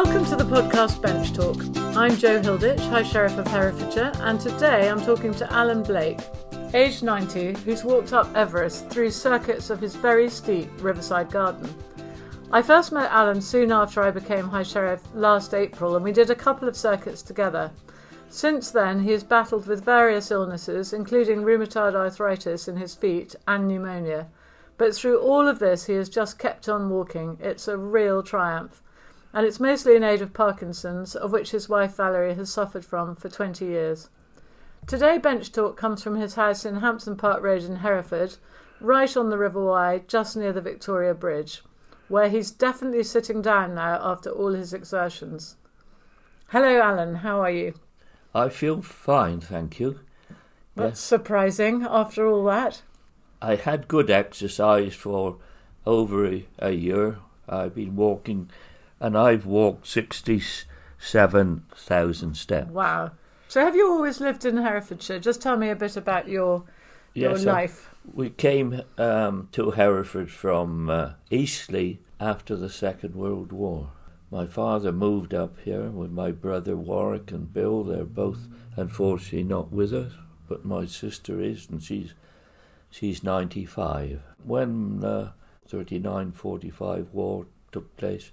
Welcome to the podcast Bench Talk. I'm Joe Hilditch, High Sheriff of Herefordshire, and today I'm talking to Alan Blake, aged 90, who's walked up Everest through circuits of his very steep Riverside Garden. I first met Alan soon after I became High Sheriff last April, and we did a couple of circuits together. Since then, he has battled with various illnesses, including rheumatoid arthritis in his feet and pneumonia. But through all of this, he has just kept on walking. It's a real triumph. And it's mostly in aid of Parkinson's, of which his wife Valerie has suffered from for 20 years. Today, Bench Talk comes from his house in Hampton Park Road in Hereford, right on the River Wye, just near the Victoria Bridge, where he's definitely sitting down now after all his exertions. Hello, Alan. How are you? I feel fine, thank you. That's surprising after all that. I had good exercise for over a, a year. I've been walking, and I've walked 67,000 steps. Wow. So, have you always lived in Herefordshire? Just tell me a bit about your your Yes, I- life. We came um, to Hereford from uh, Eastleigh after the Second World War. My father moved up here with my brother Warwick and Bill. They're both unfortunately not with us, but my sister is, and she's she's 95. When uh, 39-45 war took place,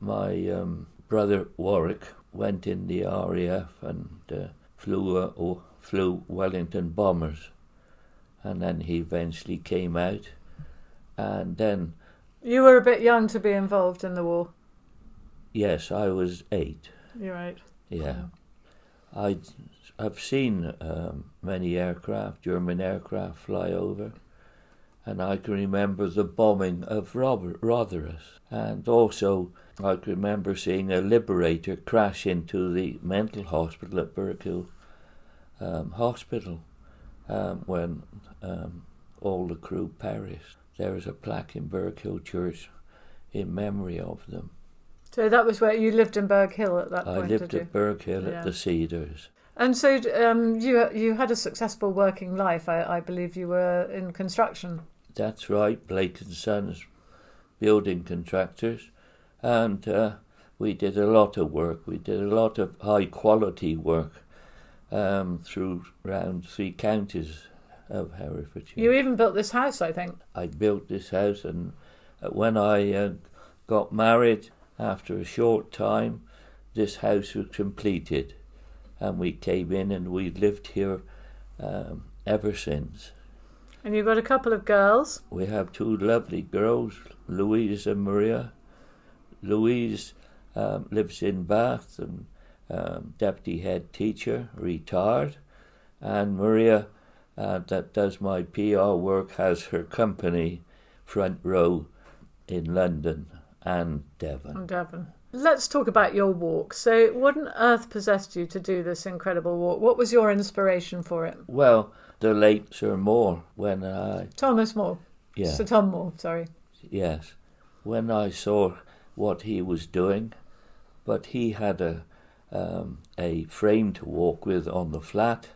my um, brother Warwick went in the RAF and uh, flew uh, or flew Wellington bombers. And then he eventually came out. And then You were a bit young to be involved in the war. yes i was eight. You're right. yeah. I i've seen um, many aircraft german aircraft fly over and i can remember the bombing of Robert, rotherwas and also i can remember seeing a liberator crash into the mental hospital at burghill um, hospital um, when um, all the crew perished. There is a plaque in Burghill Church in memory of them. So that was where you lived in Burghill at that time? I point, lived did you? at Burghill Yeah. at the Cedars. And so um, you you had a successful working life. I, I believe you were in construction. That's right, Blake and Sons building contractors, and uh, we did a lot of work. We did a lot of high quality work um, through round three counties of Herefordshire. You even built this house, I think. I built this house, and uh, when I uh, got married, after a short time, this house was completed, and we came in, and we lived here um, ever since. And you've got a couple of girls. We have two lovely girls, Louise and Maria. Louise um, lives in Bath and um, deputy head teacher, retired, and Maria, uh, that does my PR work, has her company, Front Row, in London and Devon. from Devon. Let's talk about your walk. So, what on earth possessed you to do this incredible walk? What was your inspiration for it? Well, the late Sir Moore, when I Thomas Moore. yeah Sir Tom Moore, sorry. Yes, when I saw what he was doing, but he had a um, a frame to walk with on the flat,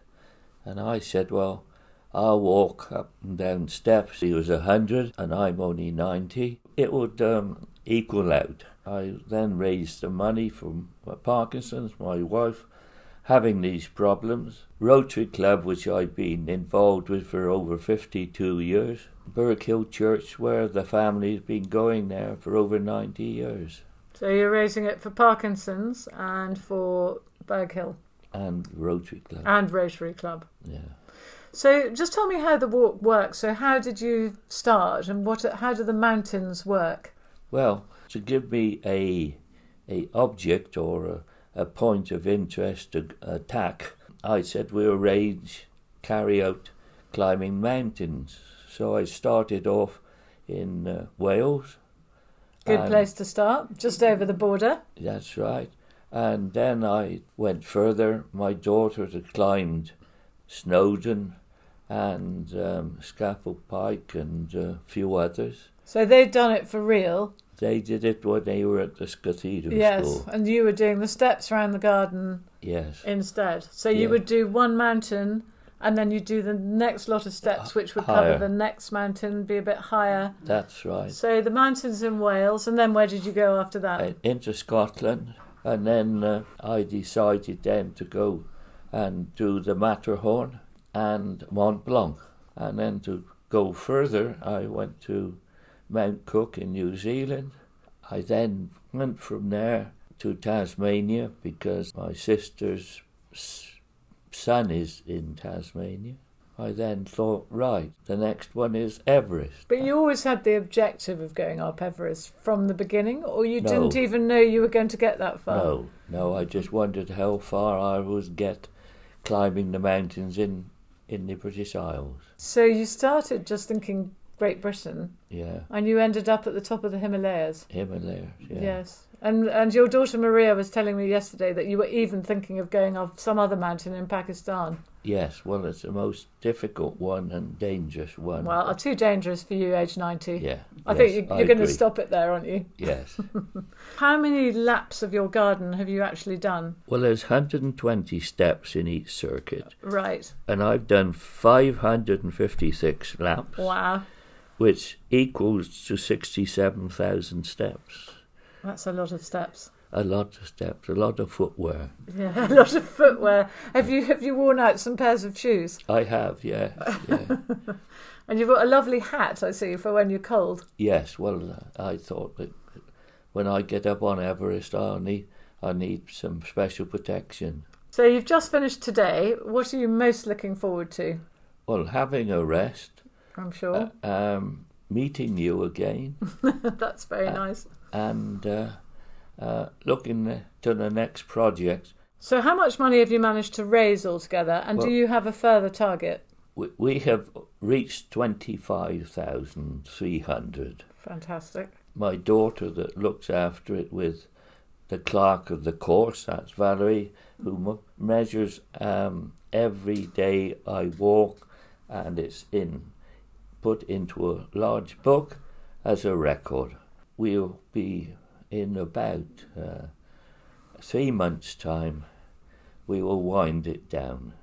and I said, "Well, I'll walk up and down steps." He was a hundred, and I'm only ninety. It would um, equal out. I then raised the money from uh, Parkinson's, my wife, having these problems. Rotary Club, which I've been involved with for over 52 years. Burghill Church, where the family's been going there for over 90 years. So, you're raising it for Parkinson's and for Burghill And Rotary Club. and Rotary Club. Yeah. So, just tell me how the walk works. So, how did you start, and what? How do the mountains work? Well, to give me a a object or a, a point of interest to attack, I said we'll arrange, carry out climbing mountains. So I started off in uh, Wales. Good place to start, just over the border. That's right. And then I went further. My daughter had climbed Snowdon and um, Scafell Pike and a few others. So they'd done it for real. They did it when they were at the cathedral yes, school. and you were doing the steps around the garden Yes. instead. So you Yeah. would do one mountain and then you'd do the next lot of steps, which would higher. cover the next mountain, be a bit higher. That's right. So the mountains in Wales, and then where did you go after that? Into Scotland, And then uh, I decided then to go and do the Matterhorn and Mont Blanc. And then to go further, I went to Mount Cook in New Zealand. I then went from there to Tasmania because my sister's son is in Tasmania. I then thought, right, the next one is Everest. But you always had the objective of going up Everest from the beginning, or you No. didn't even know you were going to get that far? No, no, I just wondered how far I would get climbing the mountains in, in the British Isles. So you started just thinking Great Britain, Yeah, and you ended up at the top of the Himalayas. Himalayas. Yeah. Yes. And and your daughter Maria was telling me yesterday that you were even thinking of going up some other mountain in Pakistan. Yes, well, it's the most difficult one and dangerous one. Well, are too dangerous for you, age 90. yeah. I yes, think you, you're going to stop it there, aren't you? Yes. How many laps of your garden have you actually done? well, there's 120 steps in each circuit, Right. and I've done 556 laps, Wow. Which equals to 67,000 steps. That's a lot of steps. A lot of steps, a lot of footwear. Yeah, a lot of footwear. Have you have you worn out some pairs of shoes? I have, yeah, yeah. And you've got a lovely hat, I see, for when you're cold. yes. Well, uh, I thought that when I get up on Everest, I need I need some special protection. So you've just finished today. What are you most looking forward to? Well, having a rest, I'm sure. um, meeting you again, That's very uh, nice. and uh, uh, looking to the next project. So how much money have you managed to raise altogether? And do you have a further target? We, we have reached twenty five thousand three hundred. Fantastic. My daughter that looks after it with the clerk of the course, that's Valerie, who measures um, every day I walk, and it's in put into a large book as a record. We'll be in about uh, three months' time. We will wind it down,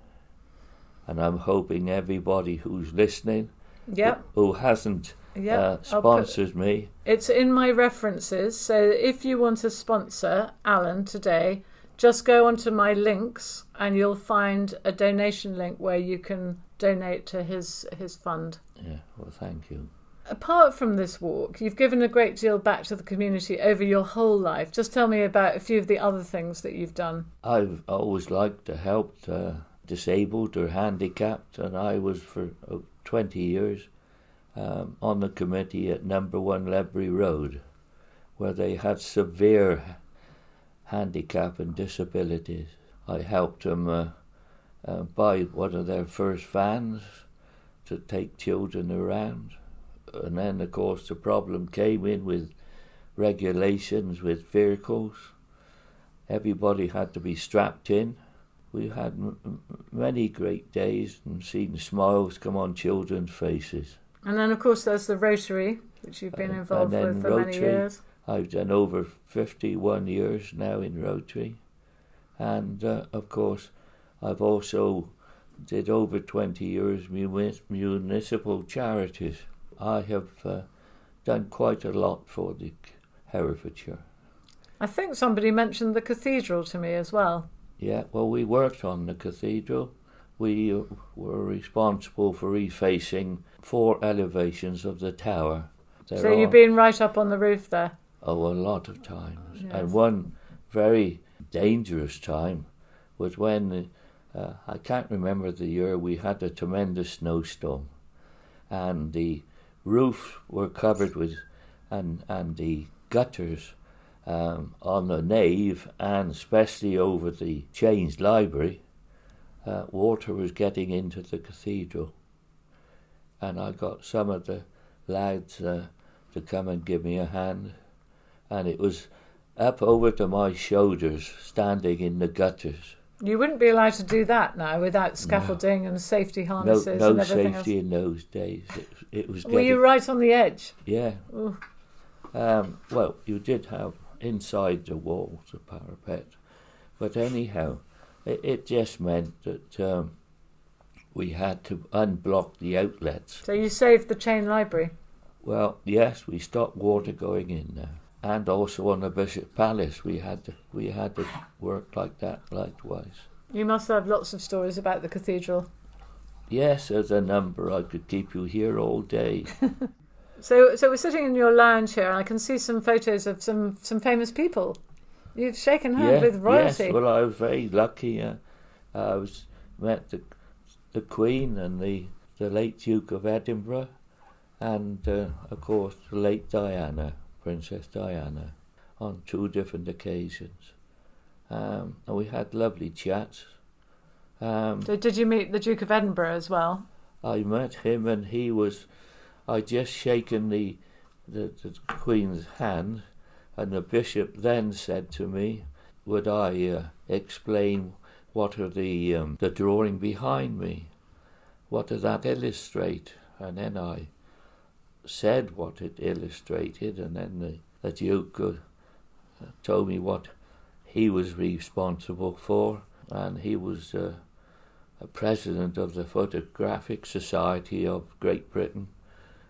and I'm hoping everybody who's listening, Yep. who hasn't Yep. uh, I'll put- me, It's in my references. So if you want to sponsor Alan today, just go onto my links and you'll find a donation link where you can donate to his his fund. Yeah, well, thank you. Apart from this walk, you've given a great deal back to the community over your whole life. Just tell me about a few of the other things that you've done. I've always liked to help uh, disabled or handicapped, and I was for uh, 20 years um, on the committee at Number One Ledbury Road, where they had severe handicap and disabilities. I helped them uh, uh, buy one of their first vans to take children around. And then, of course, the problem came in with regulations with vehicles. Everybody had to be strapped in. We had m- many great days and seen smiles come on children's faces. And then, of course, there's the Rotary, which you've been Uh, involved with for many years. I've done over 51 years now in Rotary. And uh, of course, I've also did over 20 years mu- municipal charities. I have uh, done quite a lot for the Herefordshire. I think somebody mentioned the cathedral to me as well. Yeah, well, we worked on the cathedral. We uh, were responsible for refacing four elevations of the tower. There so you've been right up on the roof there. Oh, a lot of times. Yes. And one very dangerous time was when, uh, I can't remember the year, we had a tremendous snowstorm. And the roof were covered with, and, and the gutters um, on the nave, and especially over the chained library, uh, water was getting into the cathedral. And I got some of the lads uh, to come and give me a hand and it was up over to my shoulders, standing in the gutters. You wouldn't be allowed to do that now without scaffolding and safety harnesses no and everything safety in those days. It, it was else. Were you right on the edge? yeah. Um, well, you did have inside the walls a parapet, but anyhow, it, it just meant that um, we had to unblock the outlets. So you saved the chain library. Well, yes, we stopped water going in there. And also on the Bishop Palace, we had to, we had to work like that likewise. You must have lots of stories about the cathedral. Yes, there's a number. I could keep you here all day. So, so we're sitting in your lounge here, and I can see some photos of some some famous people. You've shaken hands yeah, with royalty. Yes, well, I was very lucky. Uh, I was met the the Queen and the the late Duke of Edinburgh, and uh, of course the late Diana, Princess Diana, on two different occasions. Um, and we had lovely chats. Um, so, did you meet the Duke of Edinburgh as well? I met him, and he was I just shaken the, the, the Queen's hand, and the bishop then said to me, "Would I uh, explain what are the um, the drawing behind me? What does that illustrate?" And then I said what it illustrated, and then the, the Duke uh, told me what he was responsible for, and he was uh, a president of the Photographic Society of Great Britain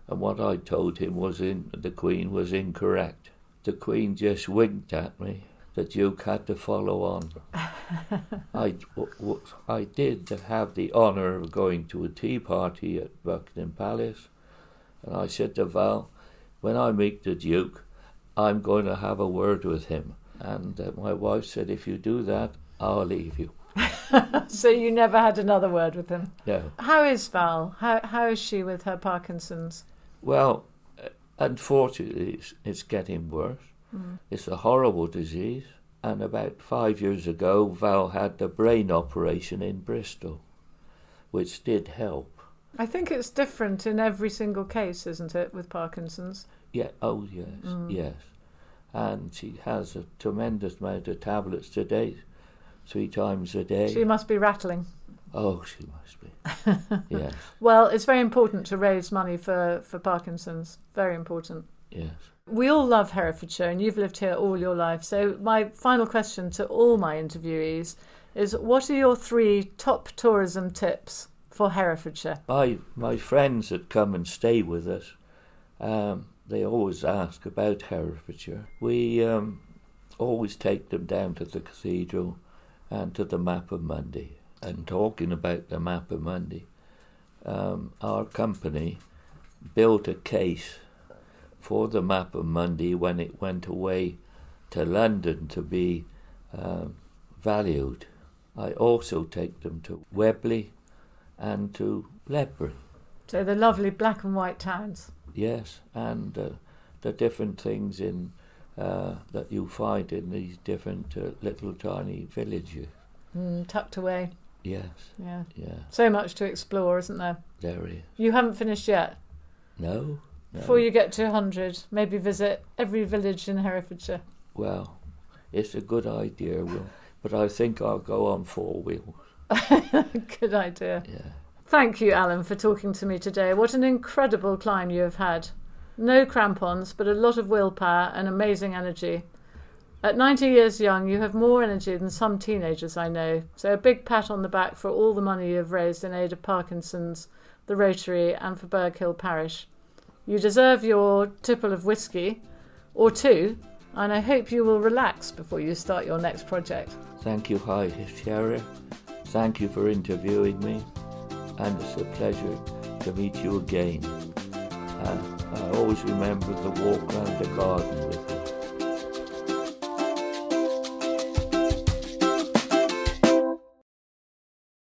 and what I told him was in the Queen was incorrect. The Queen just winked at me. The Duke had to follow on. I, I did have the honour of going to a tea party at Buckingham Palace, and I said to Val, when I meet the Duke, I'm going to have a word with him. And uh, my wife said, if you do that, I'll leave you. so you never had another word with him? No. How is Val? How, how is she with her Parkinson's? Well, uh, unfortunately, it's, it's getting worse. Mm. It's a horrible disease. And about five years ago, Val had the brain operation in Bristol, which did help. I think it's different in every single case, isn't it, with Parkinson's? Yeah, oh, yes, mm. yes. And she has a tremendous amount of tablets today, three times a day. She must be rattling. Oh, she must be. yes. Well, it's very important to raise money for, for Parkinson's. Very important. Yes. We all love Herefordshire, and you've lived here all your life. So, my final question to all my interviewees is what are your three top tourism tips for Herefordshire? My, my friends that come and stay with us, um, they always ask about Herefordshire. We um, always take them down to the cathedral and to the Mappa Mundi and talking about the Mappa Mundi, um, our company built a case for the Mappa Mundi when it went away to London to be um, valued. I also take them to Weobley and to Ledbury. So the lovely black and white towns. Yes, and uh, the different things in uh, that you find in these different uh, little tiny villages. Mm, tucked away. Yes. Yeah. Yeah. So much to explore, isn't there? There is. You haven't finished yet. No. no. Before you get to 100, maybe visit every village in Herefordshire. Well, it's a good idea, Will, but I think I'll go on four wheels. good idea. Yeah. Thank you, Alan, for talking to me today. What an incredible climb you have had. No crampons, but a lot of willpower and amazing energy. At 90 years young, you have more energy than some teenagers I know, so a big pat on the back for all the money you have raised in aid of Parkinson's, the Rotary, and for Burghill Parish. You deserve your tipple of whisky, or two, and I hope you will relax before you start your next project. Thank you, Hi, Sheriff. Thank you for interviewing me, and it's a pleasure to meet you again. Uh, I always remember the walk around the garden